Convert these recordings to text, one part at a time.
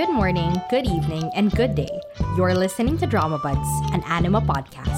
Good morning, good evening, and good day. You're listening to Drama Buds, an anima podcast.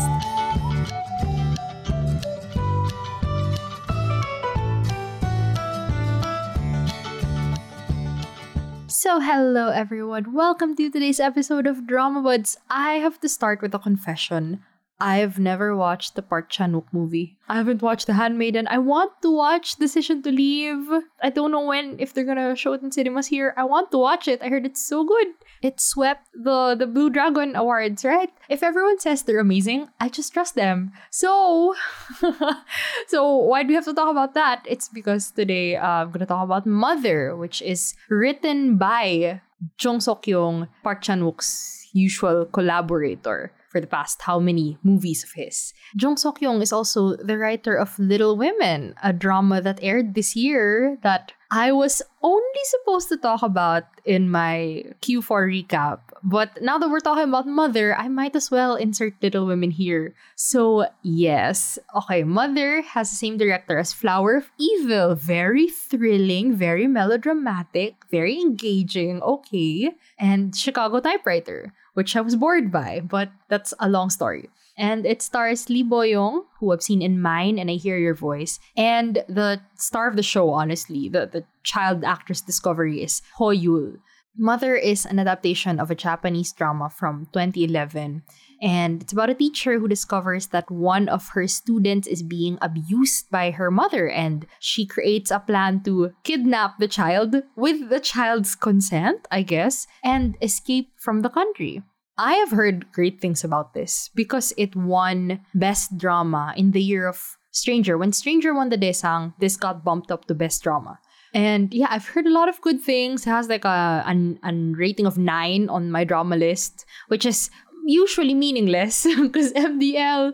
So, hello everyone. Welcome to today's episode of Drama Buds. I have to start with a confession. I've never watched the Park Chan-wook movie. I haven't watched The Handmaiden. I want to watch Decision to Leave. I don't know when, if they're gonna show it in cinemas here. I want to watch it. I heard it's so good. It swept the, the Blue Dragon Awards, right? If everyone says they're amazing, I just trust them. So, so why do we have to talk about that? It's because today uh, I'm gonna talk about Mother, which is written by Jung Seo-kyung, Park Chan-wook's usual collaborator for the past how many movies of his. Jung Seo-kyung is also the writer of Little Women, a drama that aired this year that I was only supposed to talk about in my Q4 recap. But now that we're talking about Mother, I might as well insert Little Women here. So, yes. Okay, Mother has the same director as Flower of Evil. Very thrilling, very melodramatic, very engaging. Okay. And Chicago Typewriter which I was bored by, but that's a long story. And it stars Lee Bo-young, who I've seen in Mine and I Hear Your Voice, and the star of the show, honestly, the, the child actress discovery is Ho Yul. Mother is an adaptation of a Japanese drama from 2011, and it's about a teacher who discovers that one of her students is being abused by her mother, and she creates a plan to kidnap the child with the child's consent, I guess, and escape from the country. I have heard great things about this because it won Best Drama in the year of Stranger. When Stranger won the Daesang, this got bumped up to Best Drama. And yeah, I've heard a lot of good things. It has like a an, an rating of nine on MyDramaList, which is usually meaningless because MDL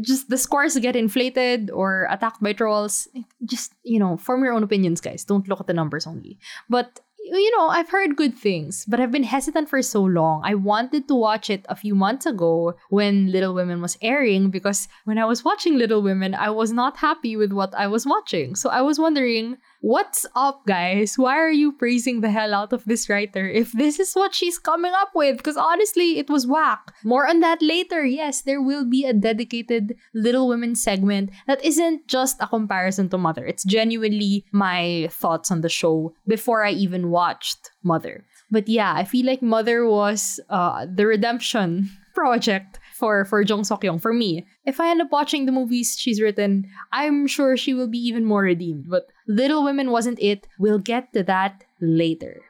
just the scores get inflated or attacked by trolls. Just you know, form your own opinions, guys. Don't look at the numbers only. But you know, I've heard good things, but I've been hesitant for so long. I wanted to watch it a few months ago when Little Women was airing because when I was watching Little Women, I was not happy with what I was watching. So I was wondering, what's up, guys? Why are you praising the hell out of this writer if this is what she's coming up with? Because honestly, it was whack. More on that later. Yes, there will be a dedicated Little Women segment that isn't just a comparison to Mother. It's genuinely my thoughts on the show before I even watched Mother. But yeah, I feel like Mother was uh, the redemption project for for Jung Seo-kyung for me. If I end up watching the movies she's written, I'm sure she will be even more redeemed. But Little Women wasn't it. We'll get to that later.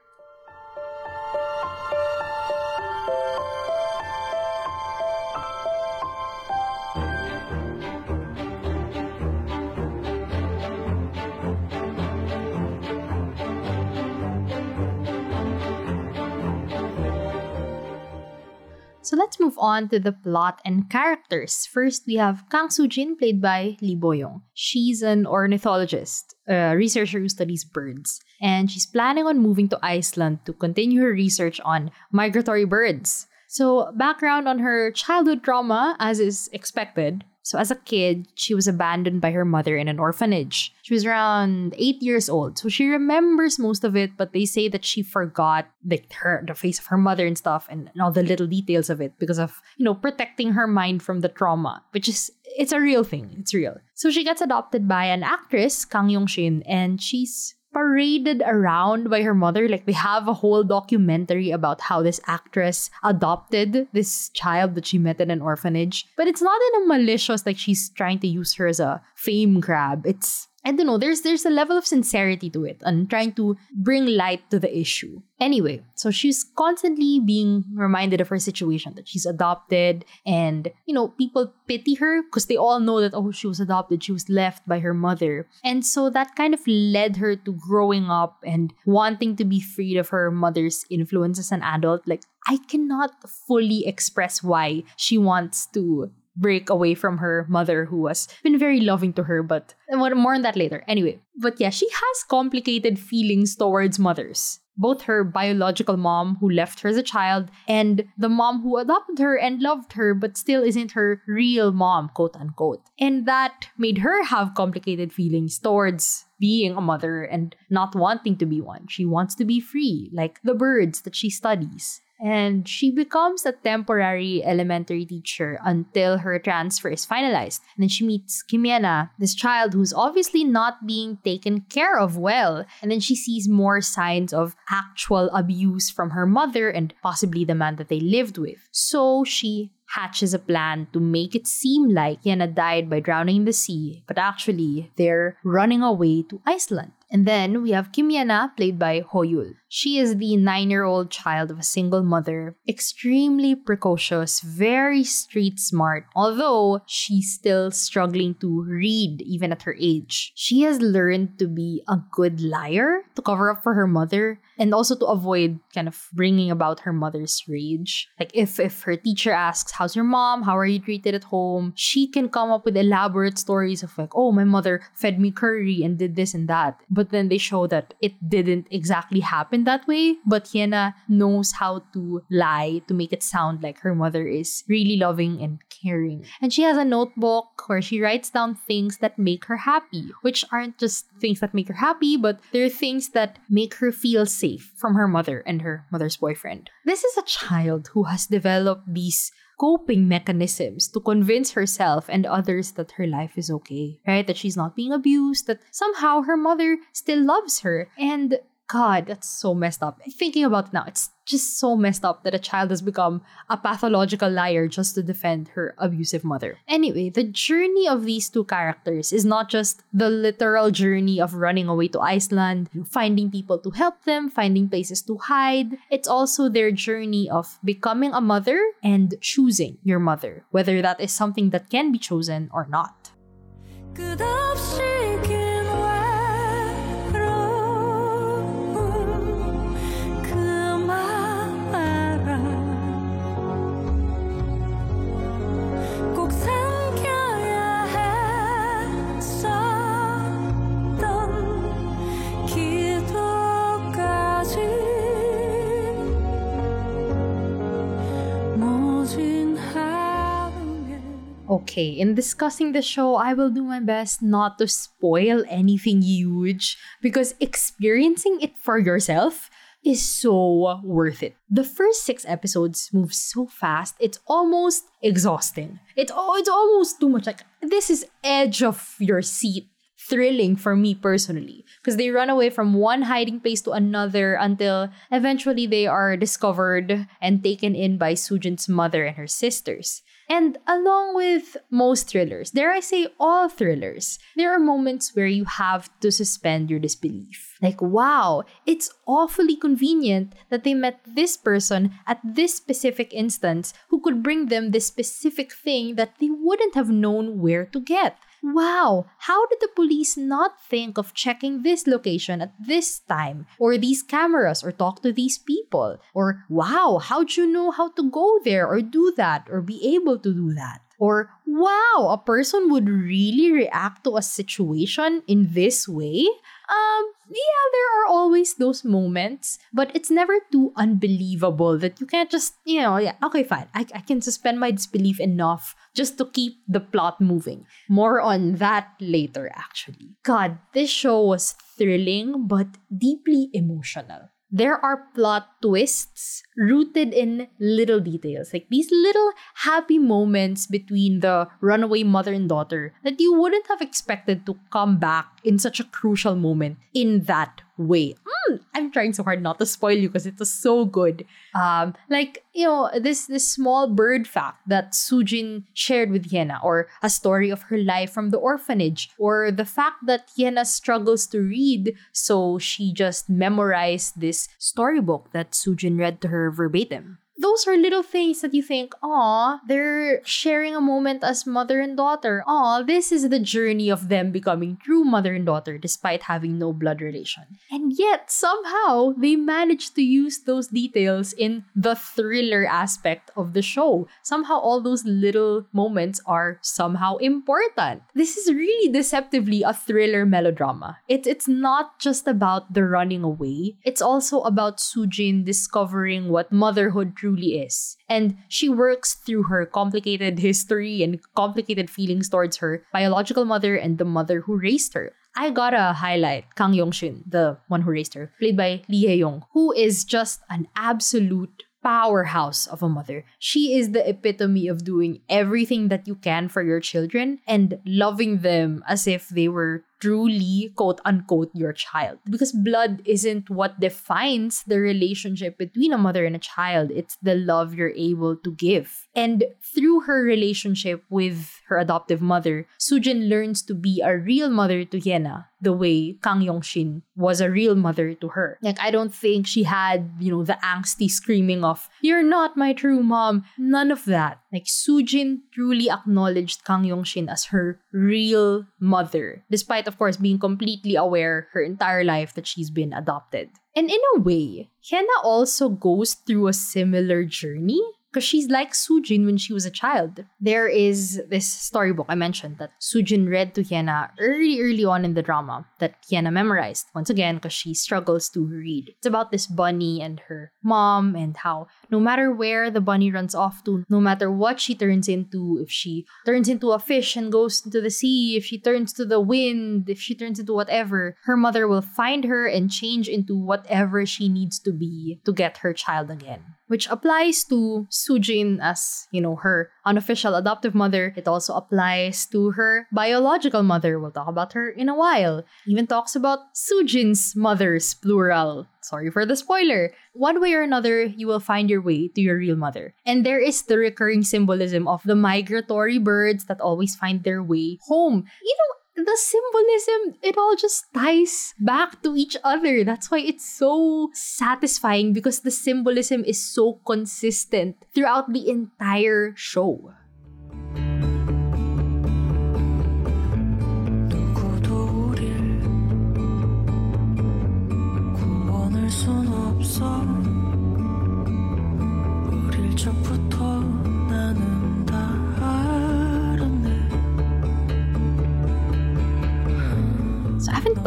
So let's move on to the plot and characters. First, we have Kang Soo-jin, played by Lee Bo-young. She's an ornithologist, a researcher who studies birds, and she's planning on moving to Iceland to continue her research on migratory birds. So, background on her childhood trauma, as is expected. So, as a kid, she was abandoned by her mother in an orphanage. She was around eight years old, so she remembers most of it, but they say that she forgot like her the face of her mother and stuff, and, and all the little details of it because of you know protecting her mind from the trauma, which is it's a real thing. It's real. So she gets adopted by an actress, Kang Yong Shin, and she's paraded around by her mother. Like they have a whole documentary about how this actress adopted this child that she met in an orphanage. But it's not in a malicious like she's trying to use her as a fame grab. It's I don't know, there's there's a level of sincerity to it and trying to bring light to the issue. Anyway, so she's constantly being reminded of her situation that she's adopted and you know, people pity her because they all know that oh, she was adopted, she was left by her mother. And so that kind of led her to growing up and wanting to be freed of her mother's influence as an adult. Like I cannot fully express why she wants to break away from her mother who has been very loving to her, but more on that later. Anyway, but yeah, she has complicated feelings towards mothers both her biological mom who left her as a child and the mom who adopted her and loved her but still isn't her real mom, quote unquote. And that made her have complicated feelings towards being a mother and not wanting to be one. She wants to be free, like the birds that she studies and she becomes a temporary elementary teacher until her transfer is finalized. And then she meets Kimiana, this child who's obviously not being taken care of well. And then she sees more signs of actual abuse from her mother and possibly the man that they lived with. So she hatches a plan to make it seem like Yenna died by drowning in the sea, but actually, they're running away to Iceland. And then we have Kim Yenna, played by Hoyul. She is the nine year old child of a single mother, extremely precocious, very street smart, although she's still struggling to read even at her age. She has learned to be a good liar to cover up for her mother and also to avoid kind of bringing about her mother's rage. Like if if her teacher asks, "How's your mom? How are you treated at home?" she can come up with elaborate stories of like, "Oh, my mother fed me curry and did this and that." But then they show that it didn't exactly happen that way, but Yenna knows how to lie to make it sound like her mother is really loving and caring. And she has a notebook where she writes down things that make her happy, which aren't just things that make her happy, but they're things that make her feel safe from her mother and her mother's boyfriend. This is a child who has developed these coping mechanisms to convince herself and others that her life is okay, right? That she's not being abused, that somehow her mother still loves her. And God, that's so messed up. Thinking about it now, it's just so messed up that a child has become a pathological liar just to defend her abusive mother. Anyway, the journey of these two characters is not just the literal journey of running away to Iceland, finding people to help them, finding places to hide. It's also their journey of becoming a mother and choosing your mother, whether that is something that can be chosen or not. Okay, in discussing the show, I will do my best not to spoil anything huge because experiencing it for yourself is so worth it. The first six episodes move so fast, it's almost exhausting. It's, it's almost too much. Like, this is edge of your seat thrilling for me personally because they run away from one hiding place to another until eventually they are discovered and taken in by Sujin's mother and her sisters. And along with most thrillers, dare I say all thrillers, there are moments where you have to suspend your disbelief. Like, wow, it's awfully convenient that they met this person at this specific instance who could bring them this specific thing that they wouldn't have known where to get. Wow, how did the police not think of checking this location at this time, or these cameras, or talk to these people? Or, wow, how'd you know how to go there, or do that, or be able to do that? Or, wow, a person would really react to a situation in this way? Um, yeah, there are always those moments, but it's never too unbelievable that you can't just, you know, yeah, okay, fine. I, I can suspend my disbelief enough just to keep the plot moving. More on that later, actually. God, this show was thrilling but deeply emotional there are plot twists rooted in little details, like these little happy moments between the runaway mother and daughter that you wouldn't have expected to come back in such a crucial moment in that way. Mm, I'm trying so hard not to spoil you because it was so good. Um, like you know this this small bird fact that Sujin shared with Yena, or a story of her life from the orphanage, or the fact that Yena struggles to read, so she just memorized this storybook that Sujin read to her verbatim. Those are little things that you think, aw, they're sharing a moment as mother and daughter. Aw, this is the journey of them becoming true mother and daughter despite having no blood relation. And yet, somehow, they managed to use those details in the thriller aspect of the show. Somehow, all those little moments are somehow important. This is really deceptively a thriller melodrama. It, it's not just about the running away, it's also about Sujin discovering what motherhood truly is. And she works through her complicated history and complicated feelings towards her biological mother and the mother who raised her. I gotta highlight Kang Yong Shin, the one who raised her, played by Lee Hye-young, who is just an absolute powerhouse of a mother. She is the epitome of doing everything that you can for your children and loving them as if they were truly quote unquote your child. Because blood isn't what defines the relationship between a mother and a child. It's the love you're able to give. And through her relationship with her adoptive mother sujin learns to be a real mother to Hye-na the way Kang Yong Shin was a real mother to her. Like I don't think she had you know the angsty screaming of you're not my true mom. None of that. Like Sujin truly acknowledged Kang Yong Shin as her real mother despite despite, of course, being completely aware her entire life that she's been adopted. And in a way, Hye-na also goes through a similar journey because she's like Sujin when she was a child. There is this storybook I mentioned that Sujin read to Hye-na early, early on in the drama that Hye-na memorized, once again, because she struggles to read. It's about this bunny and her mom and how no matter where the bunny runs off to, no matter what she turns into, if she turns into a fish and goes into the sea, if she turns to the wind, if she turns into whatever, her mother will find her and change into whatever she needs to be to get her child again. Which applies to Sujin as, you know, her unofficial adoptive mother. It also applies to her biological mother. We'll talk about her in a while. Even talks about Sujin's mothers, plural. Sorry for the spoiler. One way or another, you will find your way to your real mother. And there is the recurring symbolism of the migratory birds that always find their way home. You know, the symbolism, it all just ties back to each other. That's why it's so satisfying because the symbolism is so consistent throughout the entire show.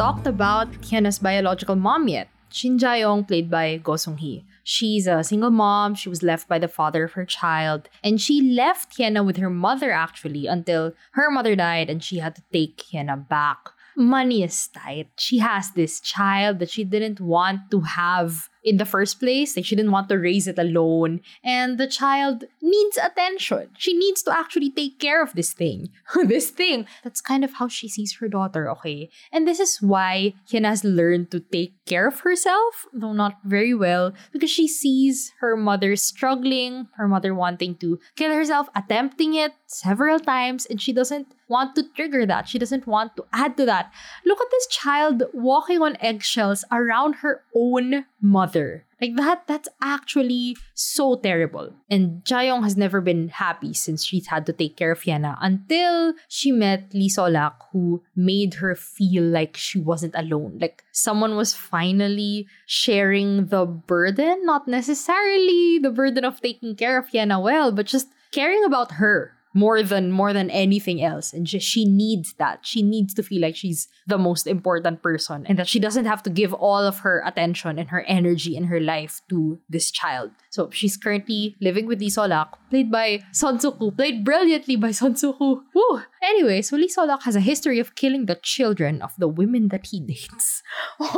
Talked about Hye-na's biological mom yet. Shin Jae-young, played by Go Sung-hee. She's a single mom. She was left by the father of her child. And she left Hye-na with her mother, actually, until her mother died and she had to take Hye-na back. Money is tight. She has this child that she didn't want to have in the first place. Like she didn't want to raise it alone. And the child needs attention. She needs to actually take care of this thing. this thing. That's kind of how she sees her daughter, okay? And this is why Hye-na has learned to take care of herself, though not very well, because she sees her mother struggling, her mother wanting to kill herself, attempting it several times, and she doesn't want to trigger that. She doesn't want to add to that. Look at this child walking on eggshells around her own mother. Like that, that's actually so terrible. And Jae-young has never been happy since she's had to take care of Hye-na until she met Lee Seol-ak, who made her feel like she wasn't alone. Like someone was finally sharing the burden, not necessarily the burden of taking care of Hye-na well, but just caring about her more than more than anything else. And she, she needs that. She needs to feel like she's the most important person and that she doesn't have to give all of her attention and her energy and her life to this child. So she's currently living with Lee Seol-ak played by Son Suk-ku played brilliantly by Son Suk-ku. Woo! anyway so Lee Seol-ak has a history of killing the children of the women that he dates.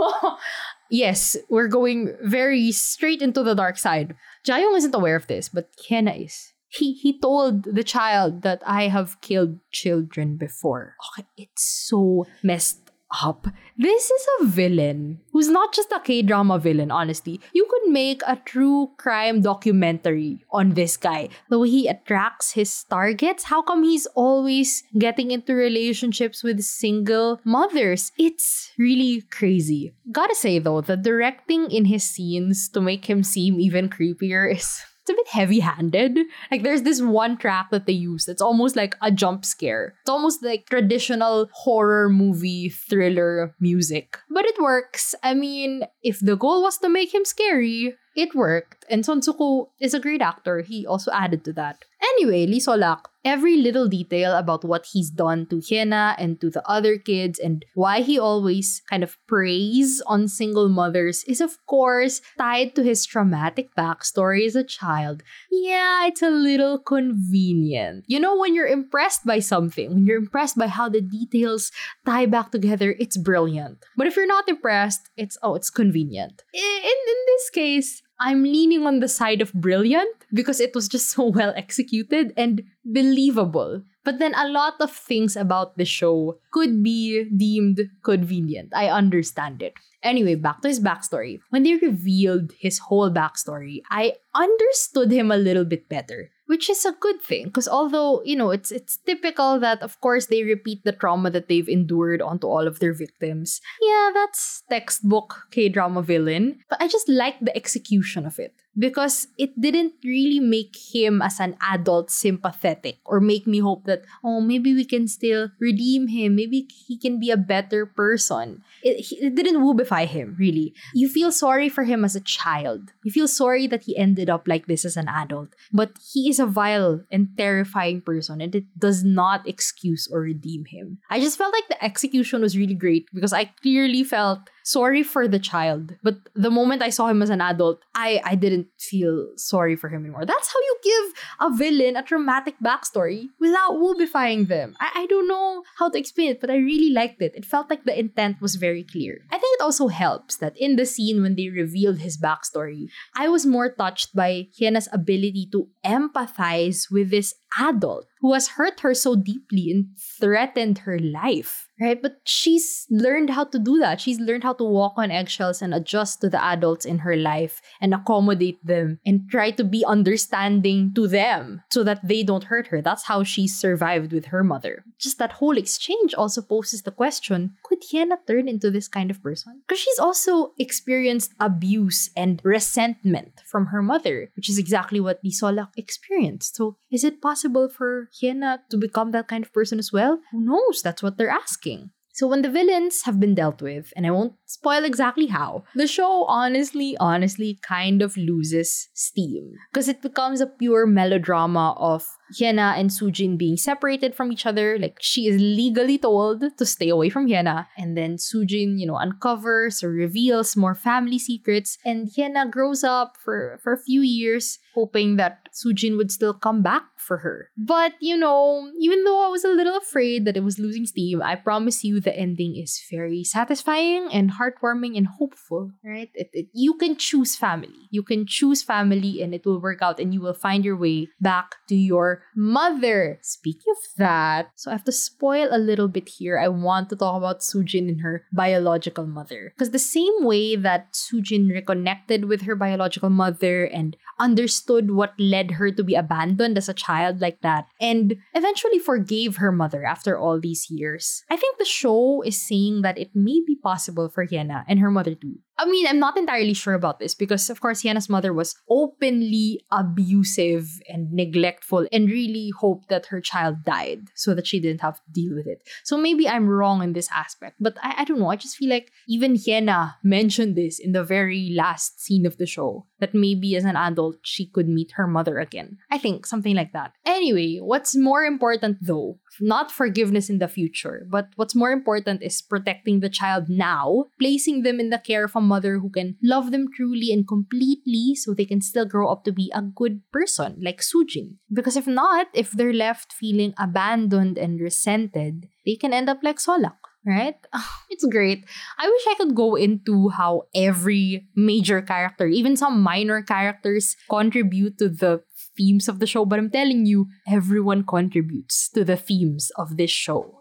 Yes we're going very straight into the dark side. Jae-young isn't aware of this but Hye-na is he he told the child that I have killed children before. Okay, it's so messed up. This is a villain who's not just a K-drama villain, honestly. You could make a true crime documentary on this guy. The way he attracts his targets, how come he's always getting into relationships with single mothers? It's really crazy. Gotta say though, the directing in his scenes to make him seem even creepier is it's a bit heavy-handed. Like there's this one track that they use that's almost like a jump scare. It's almost like traditional horror movie thriller music. But it works. I mean, if the goal was to make him scary, it worked. And Son Suk-ku is a great actor. He also added to that. Anyway, Lee Seol-ak, every little detail about what he's done to Hye-na and to the other kids and why he always kind of preys on single mothers is of course tied to his traumatic backstory as a child. Yeah, it's a little convenient. You know, when you're impressed by something, when you're impressed by how the details tie back together, it's brilliant. But if you're not impressed, it's oh, it's convenient. In, in this case, I'm leaning on the side of brilliant because it was just so well executed and believable. But then a lot of things about the show could be deemed convenient. I understand it. Anyway, back to his backstory. When they revealed his whole backstory, I understood him a little bit better which is a good thing because although you know it's it's typical that of course they repeat the trauma that they've endured onto all of their victims yeah that's textbook k-drama villain but i just like the execution of it because it didn't really make him as an adult sympathetic or make me hope that oh maybe we can still redeem him. Maybe he can be a better person. It, it didn't woobify him really. You feel sorry for him as a child. You feel sorry that he ended up like this as an adult. But he is a vile and terrifying person and it does not excuse or redeem him. I just felt like the execution was really great because i clearly felt sorry for the child. But the moment I saw him as an adult, I, I didn't feel sorry for him anymore. That's how you give a villain a traumatic backstory without woobifying them. I, I don't know how to explain it, but I really liked it. It felt like the intent was very clear. I think it also helps that in the scene when they revealed his backstory, I was more touched by Hye-na's ability to empathize with this adult who has hurt her so deeply and threatened her life right? But she's learned how to do that. She's learned how to walk on eggshells and adjust to the adults in her life and accommodate them and try to be understanding to them so that they don't hurt her. That's how she survived with her mother. Just that whole exchange also poses the question could Hye-na turn into this kind of person? Because she's also experienced abuse and resentment from her mother, which is exactly what Lee Seol-ak experienced. So is it possible for Hye-na to become that kind of person as well? Who knows? That's what they're asking. So when the villains have been dealt with, and I won't spoil exactly how, the show honestly, honestly kind of loses steam. Because it becomes a pure melodrama of Hye-na and Sujin being separated from each other. Like she is legally told to stay away from Hye-na. And then Sujin, you know, uncovers or reveals more family secrets. And Hye-na grows up for, for a few years, hoping that Sujin would still come back for her. But, you know, even though I was a little afraid that it was losing steam, I promise you the ending is very satisfying and heartwarming and hopeful, right? It, it, you can choose family. You can choose family and it will work out and you will find your way back to your mother. Speaking of that, so I have to spoil a little bit here. I want to talk about Sujin and her biological mother. Because the same way that Sujin reconnected with her biological mother and understood what led her to be abandoned as a child like that and eventually forgave her mother after all these years. I think the show is saying that it may be possible for Hye-na and her mother too I mean, I'm not entirely sure about this because, of course, Hye-na's mother was openly abusive and neglectful and really hoped that her child died so that she didn't have to deal with it. So maybe I'm wrong in this aspect, but I, I don't know. I just feel like even Hye-na mentioned this in the very last scene of the show that maybe as an adult she could meet her mother again. I think something like that. Anyway, what's more important though not forgiveness in the future, but what's more important is protecting the child now, placing them in the care of a mother who can love them truly and completely so they can still grow up to be a good person, like Sujin. Because if not, if they're left feeling abandoned and resented, they can end up like Seol-ak right? It's great. I wish I could go into how every major character, even some minor characters, contribute to the themes of the show, but I'm telling you, everyone contributes to the themes of this show.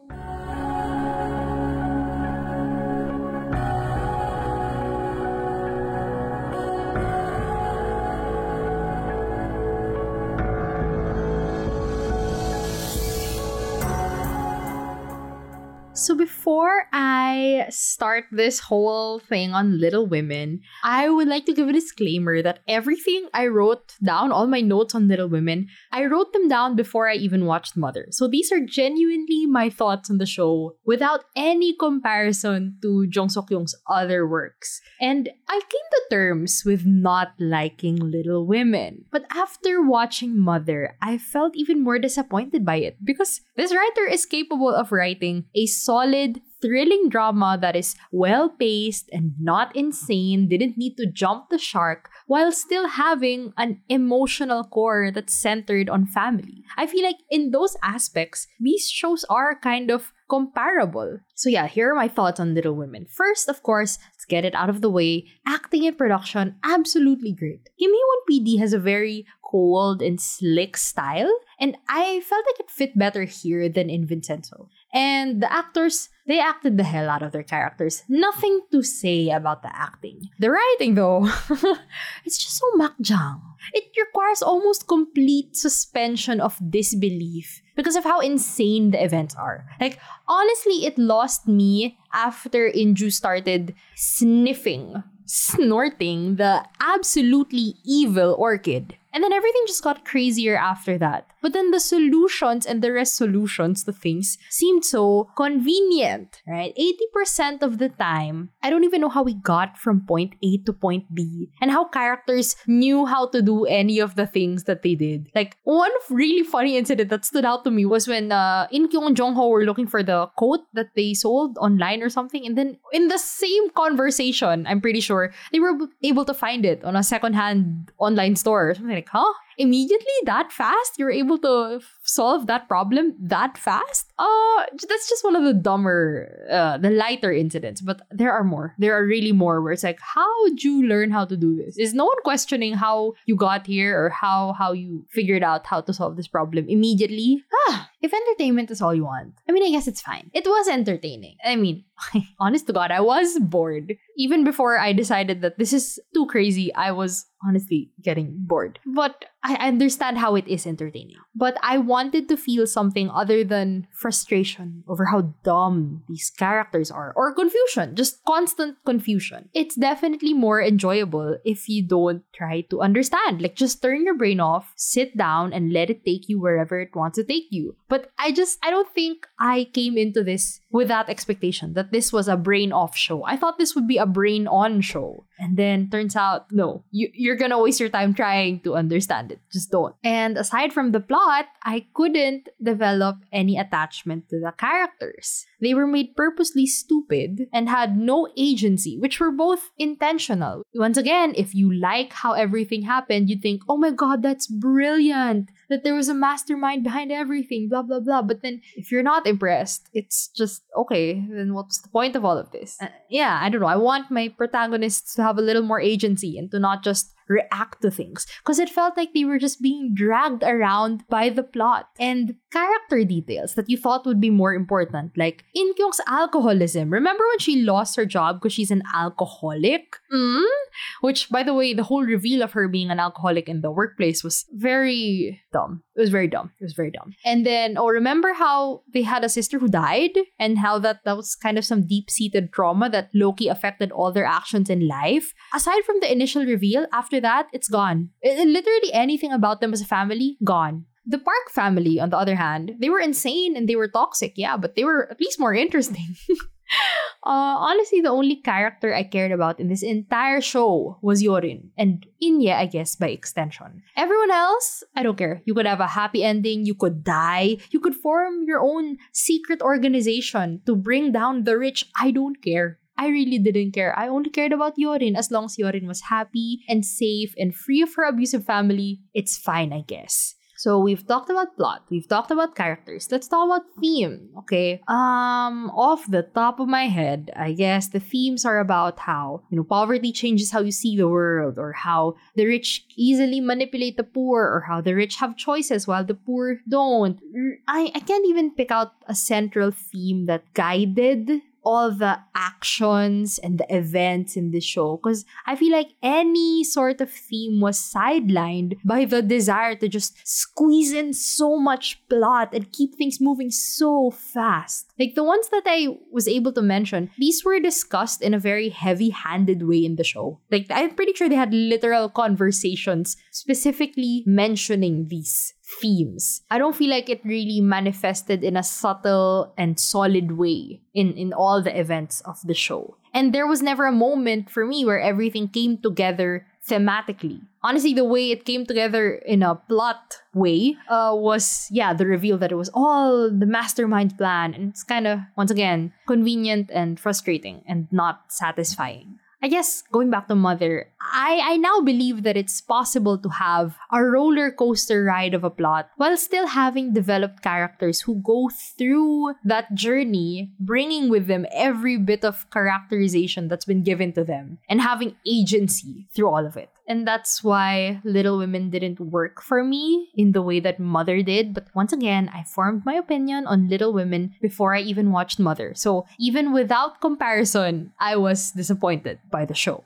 Before before I start this whole thing on Little Women, I would like to give a disclaimer that everything I wrote down, all my notes on Little Women, I wrote them down before I even watched Mother. So these are genuinely my thoughts on the show without any comparison to Jung Seo-kyung's other works. And I came to terms with not liking Little Women. But after watching Mother, I felt even more disappointed by it because this writer is capable of writing a solid, thrilling drama that is well paced and not insane, didn't need to jump the shark, while still having an emotional core that's centered on family. I feel like in those aspects, these shows are kind of comparable. So yeah, here are my thoughts on Little Women. First, of course, let's get it out of the way. Acting and production, absolutely great. Kim Hee-won PD has a very cold and slick style, and I felt like it fit better here than in Vincenzo. And the actors, they acted the hell out of their characters. Nothing to say about the acting. The writing, though, it's just so makjang. It requires almost complete suspension of disbelief because of how insane the events are. Like, honestly, it lost me after Inju started sniffing, snorting the absolutely evil orchid. And then everything just got crazier after that. But then the solutions and the resolutions to things seemed so convenient, right? 80% of the time, I don't even know how we got from point A to point B and how characters knew how to do any of the things that they did. Like, one really funny incident that stood out to me was when uh, In Kyung Jong Ho were looking for the coat that they sold online or something. And then in the same conversation, I'm pretty sure, they were able to find it on a secondhand online store or something huh? Immediately that fast? You're able to solve that problem that fast? Uh, that's just one of the dumber, uh, the lighter incidents. But there are more. There are really more where it's like, how would you learn how to do this? Is no one questioning how you got here or how how you figured out how to solve this problem immediately? Ah, if entertainment is all you want, I mean, I guess it's fine. It was entertaining. I mean, honest to God, I was bored. Even before I decided that this is too crazy, I was honestly getting bored. But I understand how it is entertaining. But I wanted to feel something other than frustration over how dumb these characters are or confusion, just constant confusion. It's definitely more enjoyable if you don't try to understand. Like just turn your brain off, sit down and let it take you wherever it wants to take you. But I just I don't think I came into this with that expectation that this was a brain off show. I thought this would be a brain on show. And then turns out, no, you, you're gonna waste your time trying to understand it. Just don't. And aside from the plot, I couldn't develop any attachment to the characters. They were made purposely stupid and had no agency, which were both intentional. Once again, if you like how everything happened, you think, oh my god, that's brilliant. That there was a mastermind behind everything, blah blah blah. But then if you're not impressed, it's just okay, then what's the point of all of this? Uh, yeah, I don't know. I want my protagonists to have a little more agency and to not just react to things. Because it felt like they were just being dragged around by the plot and character details that you thought would be more important like In Kyung's alcoholism. Remember when she lost her job because she's an alcoholic? Mm? which by the way the whole reveal of her being an alcoholic in the workplace was very dumb. It was very dumb. It was very dumb. And then oh remember how they had a sister who died? And how that that was kind of some deep-seated trauma that Loki affected all their actions in life? Aside from the initial reveal after that, it's gone. I- literally anything about them as a family, gone. The Park family, on the other hand, they were insane and they were toxic, yeah, but they were at least more interesting. uh, honestly, the only character I cared about in this entire show was Yorin, and Inye, I guess, by extension. Everyone else, I don't care. You could have a happy ending, you could die, you could form your own secret organization to bring down the rich. I don't care. I really didn't care. I only cared about Yorin. As long as Yorin was happy and safe and free of her abusive family, it's fine, I guess. So we've talked about plot, we've talked about characters. Let's talk about theme, okay? Um, off the top of my head, I guess the themes are about how, you know, poverty changes how you see the world, or how the rich easily manipulate the poor, or how the rich have choices while the poor don't. I, I can't even pick out a central theme that guided all the actions and the events in the show because I feel like any sort of theme was sidelined by the desire to just squeeze in so much plot and keep things moving so fast. Like the ones that I was able to mention, these were discussed in a very heavy handed way in the show. Like I'm pretty sure they had literal conversations specifically mentioning these themes. I don't feel like it really manifested in a subtle and solid way in, in all the events of the show. And there was never a moment for me where everything came together thematically. Honestly, the way it came together in a plot way uh, was, yeah, the reveal that it was all the mastermind plan. And it's kind of, once again, convenient and frustrating and not satisfying. I guess going back to Mother, I, I now believe that it's possible to have a roller coaster ride of a plot while still having developed characters who go through that journey, bringing with them every bit of characterization that's been given to them and having agency through all of it. And that's why Little Women didn't work for me in the way that Mother did. But once again, I formed my opinion on Little Women before I even watched Mother. So even without comparison, I was disappointed by the show.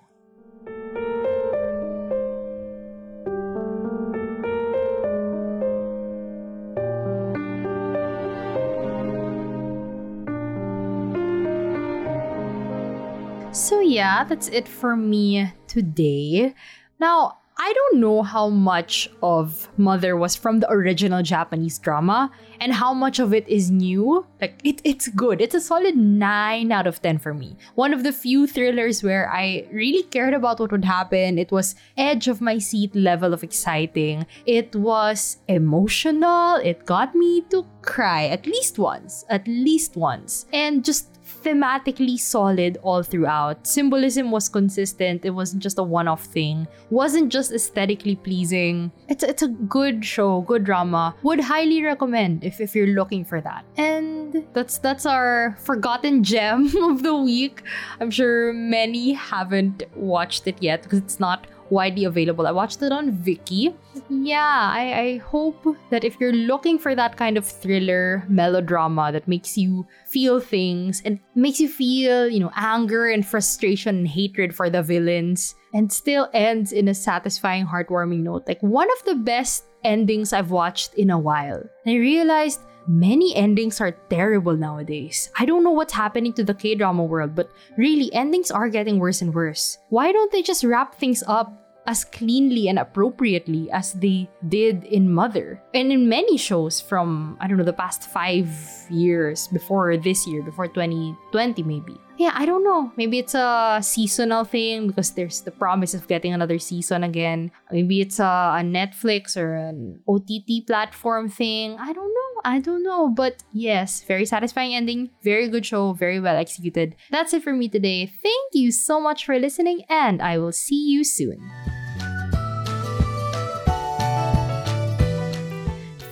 So, yeah, that's it for me today. Now, I don't know how much of Mother was from the original Japanese drama and how much of it is new. Like, it, it's good. It's a solid 9 out of 10 for me. One of the few thrillers where I really cared about what would happen. It was edge of my seat level of exciting. It was emotional. It got me to cry at least once. At least once. And just thematically solid all throughout. Symbolism was consistent. It wasn't just a one-off thing. Wasn't just aesthetically pleasing. It's it's a good show, good drama. Would highly recommend if, if you're looking for that. And that's that's our forgotten gem of the week. I'm sure many haven't watched it yet because it's not widely available. I watched it on Viki. Yeah, I, I hope that if you're looking for that kind of thriller melodrama that makes you feel things and makes you feel, you know, anger and frustration and hatred for the villains and still ends in a satisfying, heartwarming note. Like one of the best endings I've watched in a while. I realized many endings are terrible nowadays. I don't know what's happening to the K drama world, but really, endings are getting worse and worse. Why don't they just wrap things up as cleanly and appropriately as they did in Mother. And in many shows from, I don't know, the past five years before this year, before 2020 maybe. Yeah, I don't know. Maybe it's a seasonal thing because there's the promise of getting another season again. Maybe it's a, a Netflix or an OTT platform thing. I don't know. I don't know. But yes, very satisfying ending. Very good show. Very well executed. That's it for me today. Thank you so much for listening, and I will see you soon.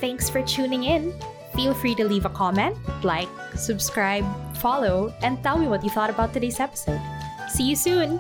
Thanks for tuning in. Feel free to leave a comment, like, subscribe, follow, and tell me what you thought about today's episode. See you soon!